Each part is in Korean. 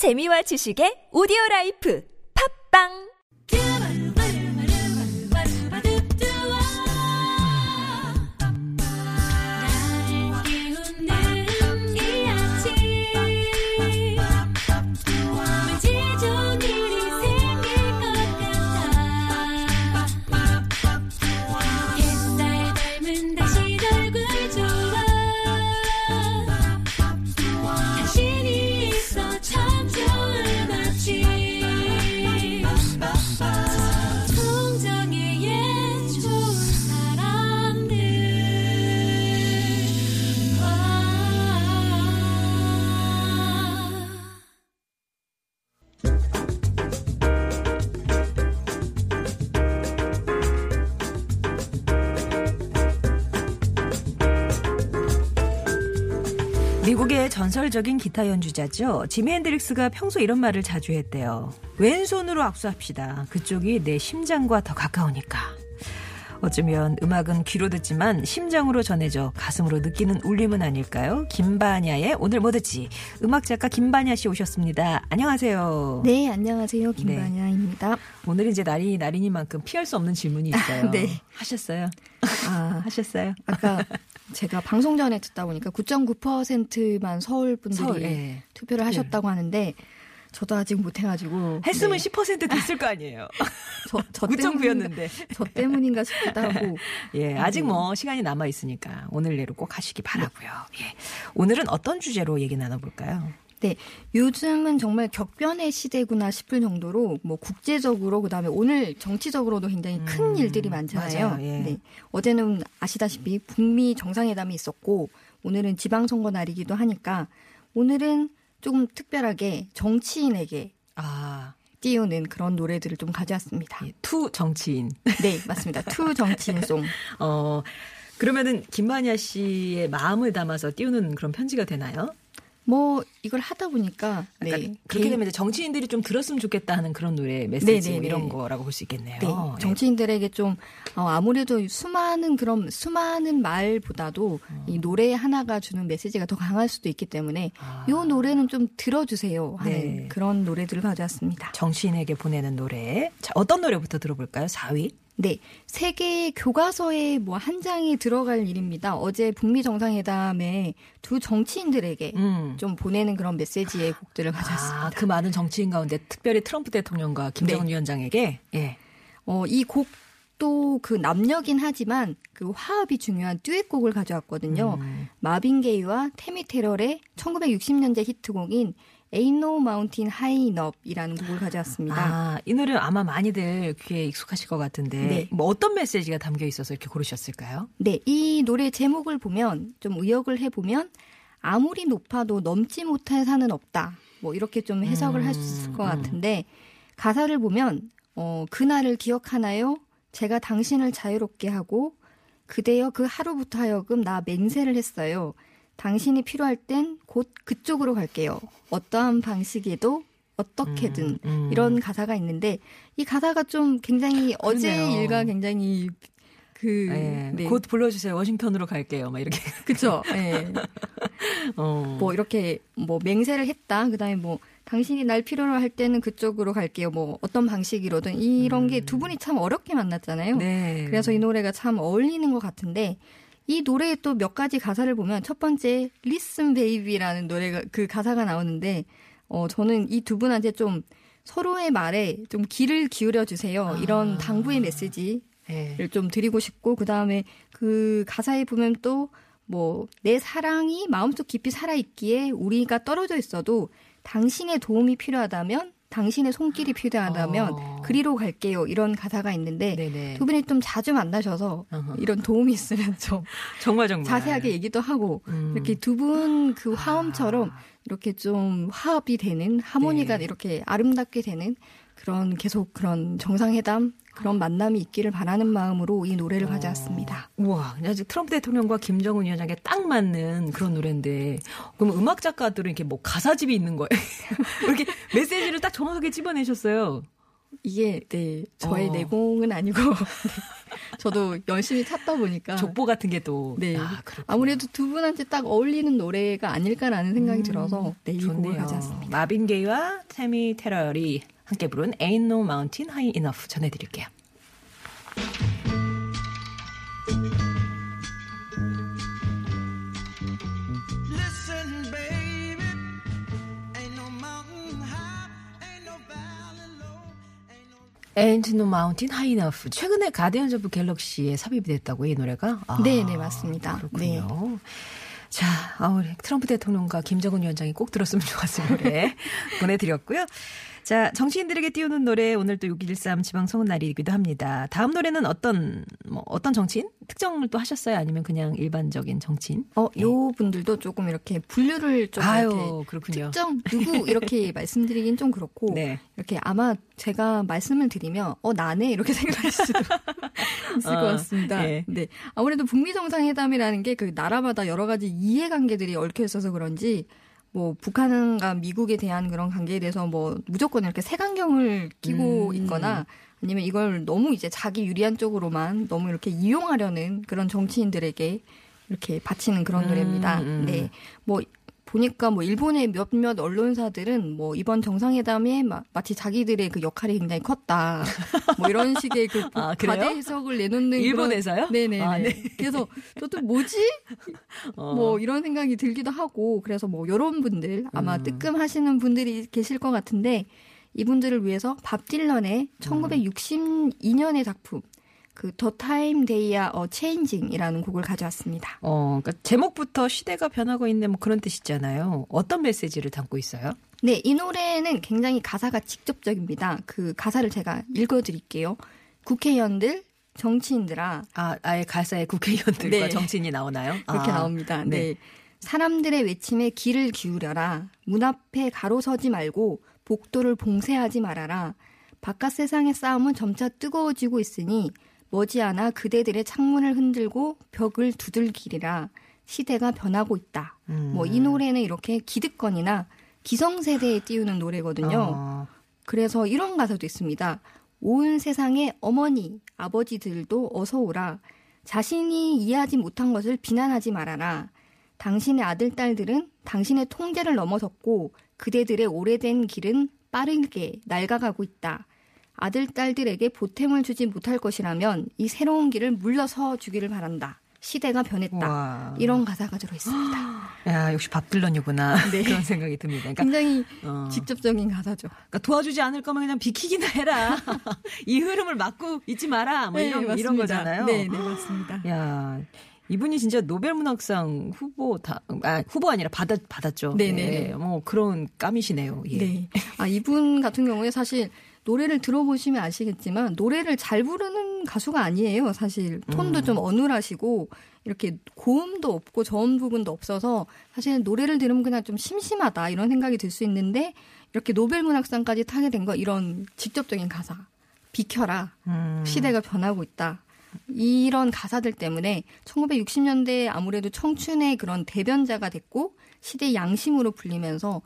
재미와 지식의 오디오 라이프. 팝빵 전설적인 기타 연주자죠. 지미 핸드릭스가 평소 이런 말을 자주 했대요. 왼손으로 악수합시다. 그쪽이 내 심장과 더 가까우니까. 어쩌면 음악은 귀로 듣지만 심장으로 전해져 가슴으로 느끼는 울림은 아닐까요? 김바냐의 오늘 뭐 듣지? 음악 작가 김바냐 씨 오셨습니다. 안녕하세요. 네, 안녕하세요. 김반야입니다. 오늘 이제 날이 날이니만큼 피할 수 없는 질문이 있어요. 네. 하셨어요? 아, 하셨어요? 아까 제가 방송 전에 듣다 보니까 9.9%만 서울 분들이 서울, 예. 투표를 하셨다고 하는데 저도 아직 못 해가지고 했으면 네, 10% 됐을 거 아니에요. 저, 저 9.9 때문인가- 였는데. 저 때문인가 싶기도 하고 예, 아직 뭐 시간이 남아 있으니까 오늘 내로 꼭 하시기 바라고요. 예. 오늘은 어떤 주제로 얘기 나눠볼까요? 네 요즘은 정말 격변의 시대구나 싶을 정도로 뭐 국제적으로 그다음에 오늘 정치적으로도 굉장히 큰 음, 일들이 많잖아요. 맞아요. 예. 네 어제는 아시다시피 북미 정상회담이 있었고 오늘은 지방선거 날이기도 하니까 오늘은 조금 특별하게 정치인에게 아, 띄우는 그런 노래들을 좀 가져왔습니다. 예, To 정치인. 네, 맞습니다. To 정치인 song. 어, 그러면은 김만야 씨의 마음을 담아서 띄우는 그런 편지가 되나요? 뭐 이걸 하다 보니까 네. 약간 그렇게 되면 이제 정치인들이 좀 들었으면 좋겠다 하는 그런 노래 메시지 네, 네, 뭐 네. 이런 거라고 볼 수 있겠네요. 네, 예. 정치인들에게 좀 어, 아무래도 수많은 그런 수많은 말보다도 이 노래 하나가 주는 메시지가 더 강할 수도 있기 때문에 아. 이 노래는 좀 들어주세요 하는 네. 그런 노래들을 가져왔습니다. 정치인에게 보내는 노래. 자, 어떤 노래부터 들어볼까요? 4위? 네, 세계 교과서에 뭐한 장이 들어갈 일입니다. 어제 북미 정상회담에 두 정치인들에게 음. 좀 보내는 그런 메시지의 곡들을 가져왔습니다. 아, 그 많은 정치인 가운데 특별히 트럼프 대통령과 김정은 네. 위원장에게 예. 어, 이곡 도그 남녀긴 하지만 그 화합이 중요한 듀엣곡을 가져왔거든요. 음. 마빈 게이와 테미 테럴의 1960년대 히트곡인 Ain't No Mountain High Enough이라는 곡을 가져왔습니다. 아, 이 노래 아마 많이들 귀에 익숙하실 것 같은데 네. 뭐 어떤 메시지가 담겨 있어서 이렇게 고르셨을까요? 네, 이 노래 제목을 보면 좀 의역을 해보면 아무리 높아도 넘지 못할 산은 없다. 뭐 이렇게 좀 해석을 할수 있을 것 음, 같은데 가사를 보면 어, 그날을 기억하나요? 제가 당신을 자유롭게 하고 그대여 그 하루부터 하여금 나 맹세를 했어요. 당신이 필요할 땐 곧 그쪽으로 갈게요. 어떠한 방식에도 어떻게든 음, 음. 이런 가사가 있는데 이 가사가 좀 굉장히 어제 그러네요. 일과 굉장히 그 예, 네. 곧 불러주세요. 워싱턴으로 갈게요. 막 이렇게. 그쵸. 예. 어. 뭐 이렇게 뭐 맹세를 했다. 그 다음에 뭐 당신이 날 필요로 할 때는 그쪽으로 갈게요. 뭐 어떤 방식이로든 이런 게두 분이 참 어렵게 만났잖아요. 음. 네. 그래서 이 노래가 참 어울리는 것 같은데 이 노래의 또몇 가지 가사를 보면 첫 번째 Listen Baby라는 노래가 그 가사가 나오는데 어 저는 이 두 분한테 좀 서로의 말에 좀 귀를 기울여 주세요. 아. 이런 당부의 메시지 예. 를좀 드리고 싶고 그다음에 그 가사에 보면 또 뭐 내 사랑이 마음속 깊이 살아 있기에 우리가 떨어져 있어도 당신의 도움이 필요하다면 당신의 손길이 필요하다면 어. 그리로 갈게요 이런 가사가 있는데 네네. 두 분이 좀 자주 만나셔서 어허. 이런 도움이 있으면 좀 정말 정말 자세하게 얘기도 하고 음. 이렇게 두 분 그 화음처럼 아. 이렇게 좀 화합이 되는 하모니가 네. 이렇게 아름답게 되는 그런 계속 그런 정상회담 그런 만남이 있기를 바라는 마음으로 이 노래를 가져왔습니다. 우와, 아직 트럼프 대통령과 김정은 위원장에 딱 맞는 그런 노래인데, 그럼 음악 작가들은 이렇게 뭐 가사집이 있는 거예요? 이렇게 메시지를 딱 정확하게 집어내셨어요. 이게 네 저의 어. 내공은 아니고 네, 저도 열심히 찾다 보니까 족보 같은 게 또. 네 아, 그렇군요. 아무래도 두 분한테 딱 어울리는 노래가 아닐까라는 생각이 음, 들어서 네, 이 곡을. 가져왔습니다. 마빈 게이와 태미 테러리 함께 부른 Ain't No Mountain High Enough 전해드릴게요. Listen, baby, ain't no mountain high, ain't no valley low, ain't no Ain't No Mountain High Enough. 최근에 Guardians of Galaxy에 삽입이 됐다고 이 노래가? 아, 네, 네, 맞습니다. 그렇군요. 자, 아, 우리 트럼프 대통령과 김정은 위원장이 꼭 들었으면 좋았을 노래 보내드렸고요. 자, 정치인들에게 띄우는 노래 오늘 또 6.13 지방 선거 날이기도 합니다. 다음 노래는 어떤 뭐 어떤 정치인 특정을 또 하셨어요? 아니면 그냥 일반적인 정치인? 어, 요 분들도 조금 이렇게 분류를 좀 아유, 그렇군요. 특정 누구 이렇게 말씀드리긴 좀 그렇고 네. 이렇게 아마 제가 말씀을 드리면 어 나네 이렇게 생각하실 수도 있을 어, 것 같습니다. 예. 네. 아무래도 북미 정상회담이라는 게 그 나라마다 여러 가지 이해관계들이 얽혀 있어서 그런지 뭐 북한과 미국에 대한 그런 관계에 대해서 뭐 무조건 이렇게 색안경을 끼고 음. 있거나 아니면 이걸 너무 이제 자기 유리한 쪽으로만 너무 이렇게 이용하려는 그런 정치인들에게 이렇게 바치는 그런 음, 노래입니다. 음. 네. 뭐 보니까 뭐 일본의 몇몇 언론사들은 뭐 이번 정상회담에 마, 마치 자기들의 그 역할이 굉장히 컸다. 뭐 이런 식의 그 아? 과대 해석을 내놓는 일본에서요? 그런, 네네. 아, 네. 그래서 저도 뭐지? 어. 뭐 이런 생각이 들기도 하고 그래서 뭐 이런 분들 아마 음. 뜨끔하시는 분들이 계실 것 같은데 이분들을 위해서 밥 딜런의 음. 1962년의 작품 그 The Times They Are a-Changin'이라는 곡을 가져왔습니다. 어, 그러니까 제목부터 시대가 변하고 있는 뭐 그런 뜻이잖아요. 어떤 메시지를 담고 있어요? 네, 이 노래는 굉장히 가사가 직접적입니다. 그 가사를 제가 읽어 드릴게요. 국회의원들, 정치인들아, 아, 아예 가사에 국회의원들과 네. 정치인이 나오나요? 그렇게 아, 나옵니다. 네. 네. 사람들의 외침에 귀를 기울여라. 문 앞에 가로서지 말고 복도를 봉쇄하지 말아라. 바깥 세상의 싸움은 점차 뜨거워지고 있으니 머지않아 그대들의 창문을 흔들고 벽을 두들기리라. 시대가 변하고 있다. 음. 뭐이 노래는 이렇게 기득권이나 기성세대에 띄우는 노래거든요. 어, 그래서 이런 가사도 있습니다. 온 세상의 어머니, 아버지들도 어서 오라. 자신이 이해하지 못한 것을 비난하지 말아라. 당신의 아들, 딸들은 당신의 통제를 넘어섰고 그대들의 오래된 길은 빠르게 낡아가고 있다. 아들, 딸들에게 보탬을 주지 못할 것이라면 이 새로운 길을 물러서 주기를 바란다. 시대가 변했다. 와. 이런 가사가 들어있습니다. 야, 역시 밥 딜런이구나. 네. 그런 생각이 듭니다. 그러니까, 굉장히 어. 직접적인 가사죠. 그러니까 도와주지 않을 거면 그냥 비키기나 해라. 이 흐름을 막고 있지 마라. 뭐 이런, 이런 네, 맞습니다. 거잖아요. 네, 네, 맞습니다. 야, 이분이 진짜 노벨문학상 후보 다, 아, 후보 아니라 받았, 받았죠. 네네네. 예, 뭐 그런 까미시네요. 예. 네. 아, 이분 같은 경우에 사실 노래를 들어보시면 아시겠지만 노래를 잘 부르는 가수가 아니에요. 사실 톤도 음. 좀 어눌하시고 이렇게 고음도 없고 저음 부분도 없어서 사실 노래를 들으면 그냥 좀 심심하다 이런 생각이 들 수 있는데 이렇게 노벨문학상까지 타게 된 거 이런 직접적인 가사. 비켜라. 음. 시대가 변하고 있다. 이런 가사들 때문에 1960년대 아무래도 청춘의 그런 대변자가 됐고 시대 양심으로 불리면서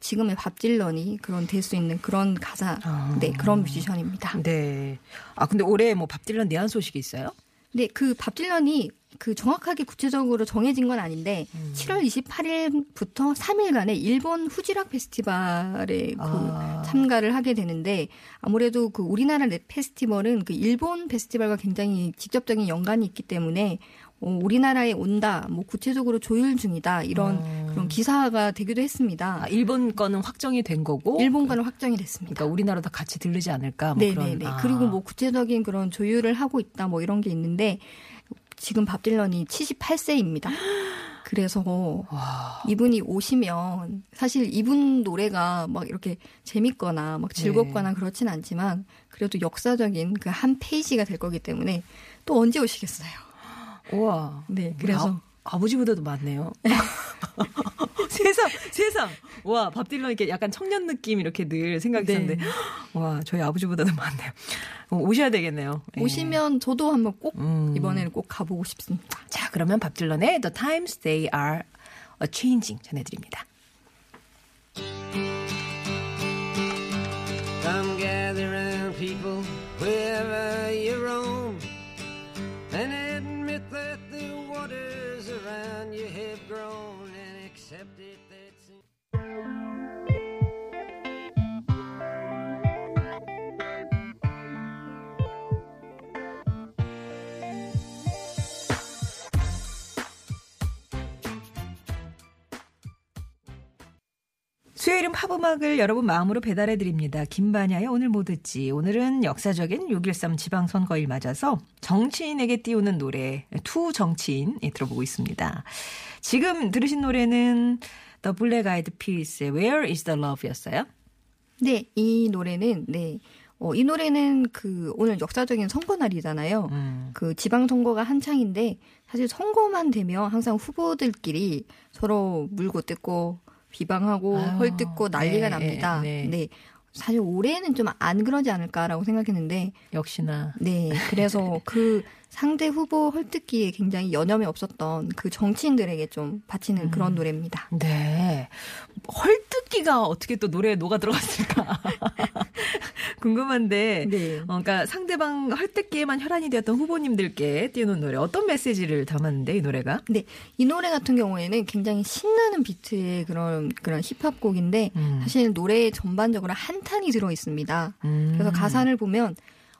지금의 밥 딜런이 그런 될 수 있는 그런 가사, 아. 네 그런 뮤지션입니다. 네. 아, 근데 올해 뭐 밥 딜런 내한 소식이 있어요? 네, 그 밥 딜런이 그 정확하게 구체적으로 정해진 건 아닌데 음. 7월 28일부터 3일간의 일본 후지락 페스티벌에 그 아. 참가를 하게 되는데 아무래도 그 우리나라 락 페스티벌은 그 일본 페스티벌과 굉장히 직접적인 연관이 있기 때문에 어, 우리나라에 온다, 뭐 구체적으로 조율 중이다 이런 그런 기사가 되기도 했습니다. 아, 일본 거는 확정이 된 거고. 일본과는 확정이 됐습니다. 그러니까 우리나라도 같이 들르지 않을까. 뭐 네네네. 그런. 아. 그리고 뭐 구체적인 그런 조율을 하고 있다 뭐 이런 게 있는데 지금 밥 딜런이 78세입니다. 그래서 와. 이분이 오시면 사실 이분 노래가 막 이렇게 재밌거나 막 즐겁거나 네. 그렇진 않지만 그래도 역사적인 그 한 페이지가 될 거기 때문에 또 언제 오시겠어요? 우와. 네, 그래서 아, 버지보다도 많네요. 세상, 세상. 와, 밥 딜런 이렇게 약간 청년 느낌 이렇게 늘 생각했었는데. 네. 와, 저희 아버지보다도 많네요. 어, 오셔야 되겠네요. 예. 오시면 저도 한번 꼭 음. 이번에는 꼭 가보고 싶습니다. 자, 그러면 밥 딜런의 The Times They Are a Changing 전해드립니다. Come gather round, people wherever you roam. 수요일은 팝음악을 여러분 마음으로 배달해 드립니다. 김반야의 오늘 뭐 듣지. 오늘은 역사적인 6.13 지방선거일 맞아서 정치인에게 띄우는 노래 to 정치인 예, 들어보고 있습니다. 지금 들으신 노래는 The Black Eyed Peas의 Where is the Love였어요. 네, 이 노래는 네. 어, 이 노래는 그 오늘 역사적인 선거 날이잖아요. 음. 그 지방 선거가 한창인데 사실 선거만 되면 항상 후보들끼리 서로 물고 뜯고 비방하고 아유, 헐뜯고 난리가 네, 납니다. 네. 네. 사실 올해는 좀 안 그러지 않을까라고 생각했는데 역시나 네. 그래서 그 상대 후보 헐뜯기에 굉장히 여념이 없었던 그 정치인들에게 좀 바치는 음. 그런 노래입니다. 네. 헐뜯기가 어떻게 또 노래에 녹아 들어갔을까? 궁금한데. 네. 어, 그러니까 상대방 헐뜯기에만 혈안이 되었던 후보님들께 띄우는 노래 어떤 메시지를 담았는데 이 노래가? 네, 이 노래 같은 경우에는 굉장히 신나는 비트의 그런 그런 힙합 곡인데 음. 사실 노래에 전반적으로 한탄이 들어 있습니다. 음. 그래서 가사를 보면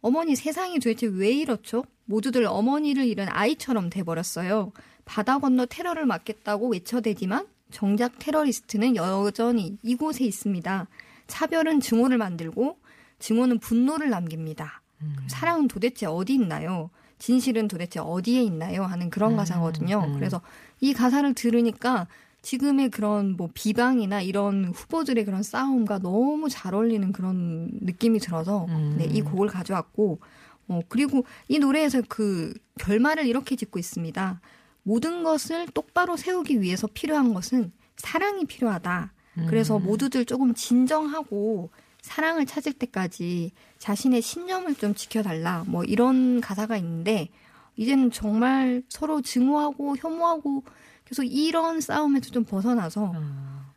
어머니 세상이 도대체 왜 이렇죠? 모두들 어머니를 잃은 아이처럼 돼버렸어요. 바다 건너 테러를 막겠다고 외쳐대지만 정작 테러리스트는 여전히 이곳에 있습니다. 차별은 증오를 만들고 증오는 분노를 남깁니다. 음. 사랑은 도대체 어디 있나요? 진실은 도대체 어디에 있나요? 하는 그런 가사거든요. 음. 그래서 이 가사를 들으니까 지금의 그런 뭐 비방이나 이런 후보들의 그런 싸움과 너무 잘 어울리는 그런 느낌이 들어서 음. 네, 이 곡을 가져왔고 어, 그리고 이 노래에서 그 결말을 이렇게 짓고 있습니다. 모든 것을 똑바로 세우기 위해서 필요한 것은 사랑이 필요하다. 그래서 모두들 조금 진정하고 사랑을 찾을 때까지 자신의 신념을 좀 지켜달라. 뭐 이런 가사가 있는데 이제는 정말 서로 증오하고 혐오하고 계속 이런 싸움에서 좀 벗어나서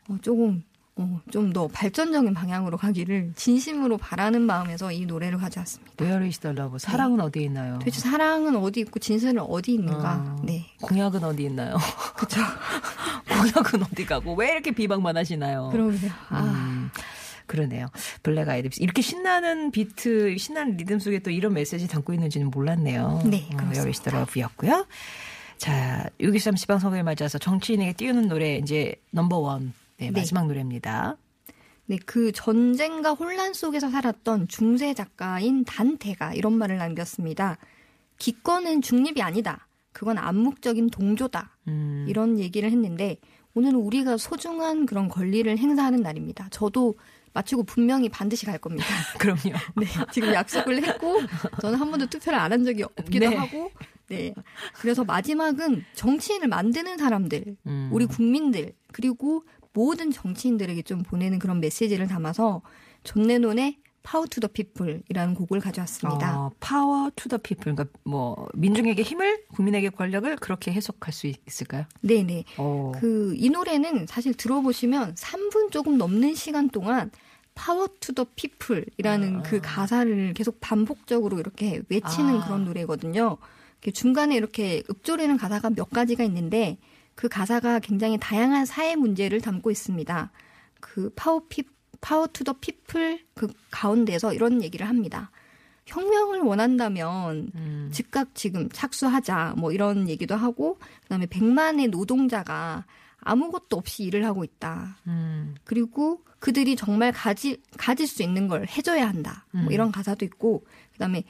어, 조금 어, 좀 더 발전적인 방향으로 가기를 진심으로 바라는 마음에서 이 노래를 가져왔습니다. Where is the love? 사랑은 어디에 있나요? 도대체 사랑은 어디 있고 진실은 어디 있는가? 어. 네. 공약은 어디 있나요? 그쵸. 공약은 어디 가고 왜 이렇게 비방만 하시나요? 그러게요. 아, 음, 그러네요. Black Eyed Peas. 이렇게 신나는 비트, 신나는 리듬 속에 또 이런 메시지 담고 있는지는 몰랐네요. 네, 어, 그렇습니다. Love였고요. 자, 6.13 지방선거에 맞아서 정치인에게 띄우는 노래 이제 넘버원. 네, 네. 마지막 노래입니다. 네, 그 전쟁과 혼란 속에서 살았던 중세 작가인 단테가 이런 말을 남겼습니다. 기권은 중립이 아니다. 그건 암묵적인 동조다. 음, 이런 얘기를 했는데 오늘은 우리가 소중한 그런 권리를 행사하는 날입니다. 저도 마치고 분명히 반드시 갈 겁니다. 그럼요. 네, 지금 약속을 했고 저는 한 번도 투표를 안 한 적이 없기도 네. 하고 네. 그래서 마지막은 정치인을 만드는 사람들, 음. 우리 국민들 그리고 모든 정치인들에게 좀 보내는 그런 메시지를 담아서 존 레논의 Power to the People이라는 곡을 가져왔습니다. 어, Power to the People. 그러니까 뭐 민중에게 힘을, 국민에게 권력을 그렇게 해석할 수 있을까요? 네, 네. 어. 그이 노래는 사실 들어보시면 3분 조금 넘는 시간 동안 Power to the People이라는 그 가사를 계속 반복적으로 이렇게 외치는 아. 그런 노래거든요. 중간에 이렇게 읊조리는 가사가 몇 가지가 있는데 그 가사가 굉장히 다양한 사회 문제를 담고 있습니다. 그 Power P- Power to the People 그 가운데서 이런 얘기를 합니다. 혁명을 원한다면 음. 즉각 지금 착수하자 뭐 이런 얘기도 하고 그다음에 100만의 노동자가 아무것도 없이 일을 하고 있다. 음. 그리고 그들이 정말 가지 가질 수 있는 걸 해줘야 한다. 음. 뭐 이런 가사도 있고 그다음에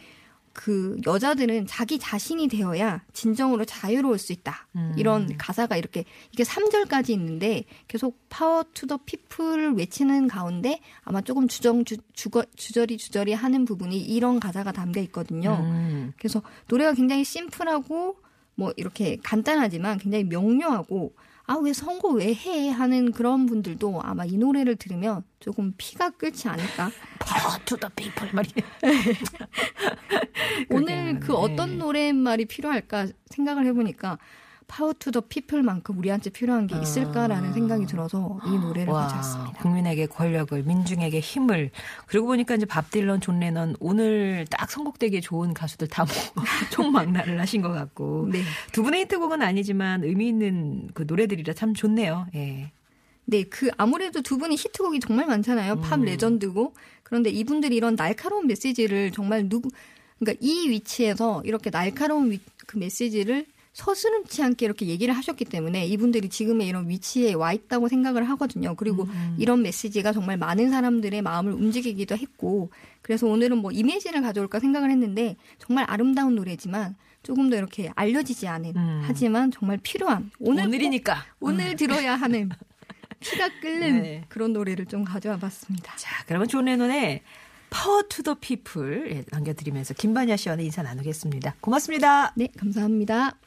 그 여자들은 자기 자신이 되어야 진정으로 자유로울 수 있다. 음. 이런 가사가 이렇게 이게 3절까지 있는데 계속 Power to the People을 외치는 가운데 아마 조금 주정 주, 주거, 주저리 주저리 하는 부분이 이런 가사가 담겨 있거든요. 음. 그래서 노래가 굉장히 심플하고 뭐 이렇게 간단하지만 굉장히 명료하고 아 왜 선거 왜 해 하는 그런 분들도 아마 이 노래를 들으면 조금 피가 끓지 않을까. Power to the People 말이. 오늘 그 네. 어떤 노랫말이 필요할까 생각을 해보니까 Power to the People만큼 우리한테 필요한 게 있을까라는 생각이 들어서 이 노래를 가져왔습니다. 국민에게 권력을, 민중에게 힘을. 그러고 보니까 이제 밥 딜런, 존 레넌 오늘 딱 선곡되기에 좋은 가수들 다 모아 총망라를 하신 것 같고. 네. 두 분의 히트곡은 아니지만 의미 있는 그 노래들이라 참 좋네요. 예. 네, 그 아무래도 두 분이 히트곡이 정말 많잖아요. 팝 레전드고. 그런데 이분들이 이런 날카로운 메시지를 정말 누구 그러니까 이 위치에서 이렇게 날카로운 위- 그 메시지를 서슴지 않게 이렇게 얘기를 하셨기 때문에 이분들이 지금의 이런 위치에 와 있다고 생각을 하거든요. 그리고 이런 메시지가 정말 많은 사람들의 마음을 움직이기도 했고 그래서 오늘은 뭐 이미지를 가져올까 생각을 했는데 정말 아름다운 노래지만 조금 더 이렇게 알려지지 않은 음. 하지만 정말 필요한 오늘 꼭 오늘이니까. 오늘 들어야 하는 피가 끓는 네. 그런 노래를 좀 가져와 봤습니다. 자, 그러면 존 레논의 Power to the People 예, 남겨드리면서 김반야 씨와는 인사 나누겠습니다. 고맙습니다. 네, 감사합니다.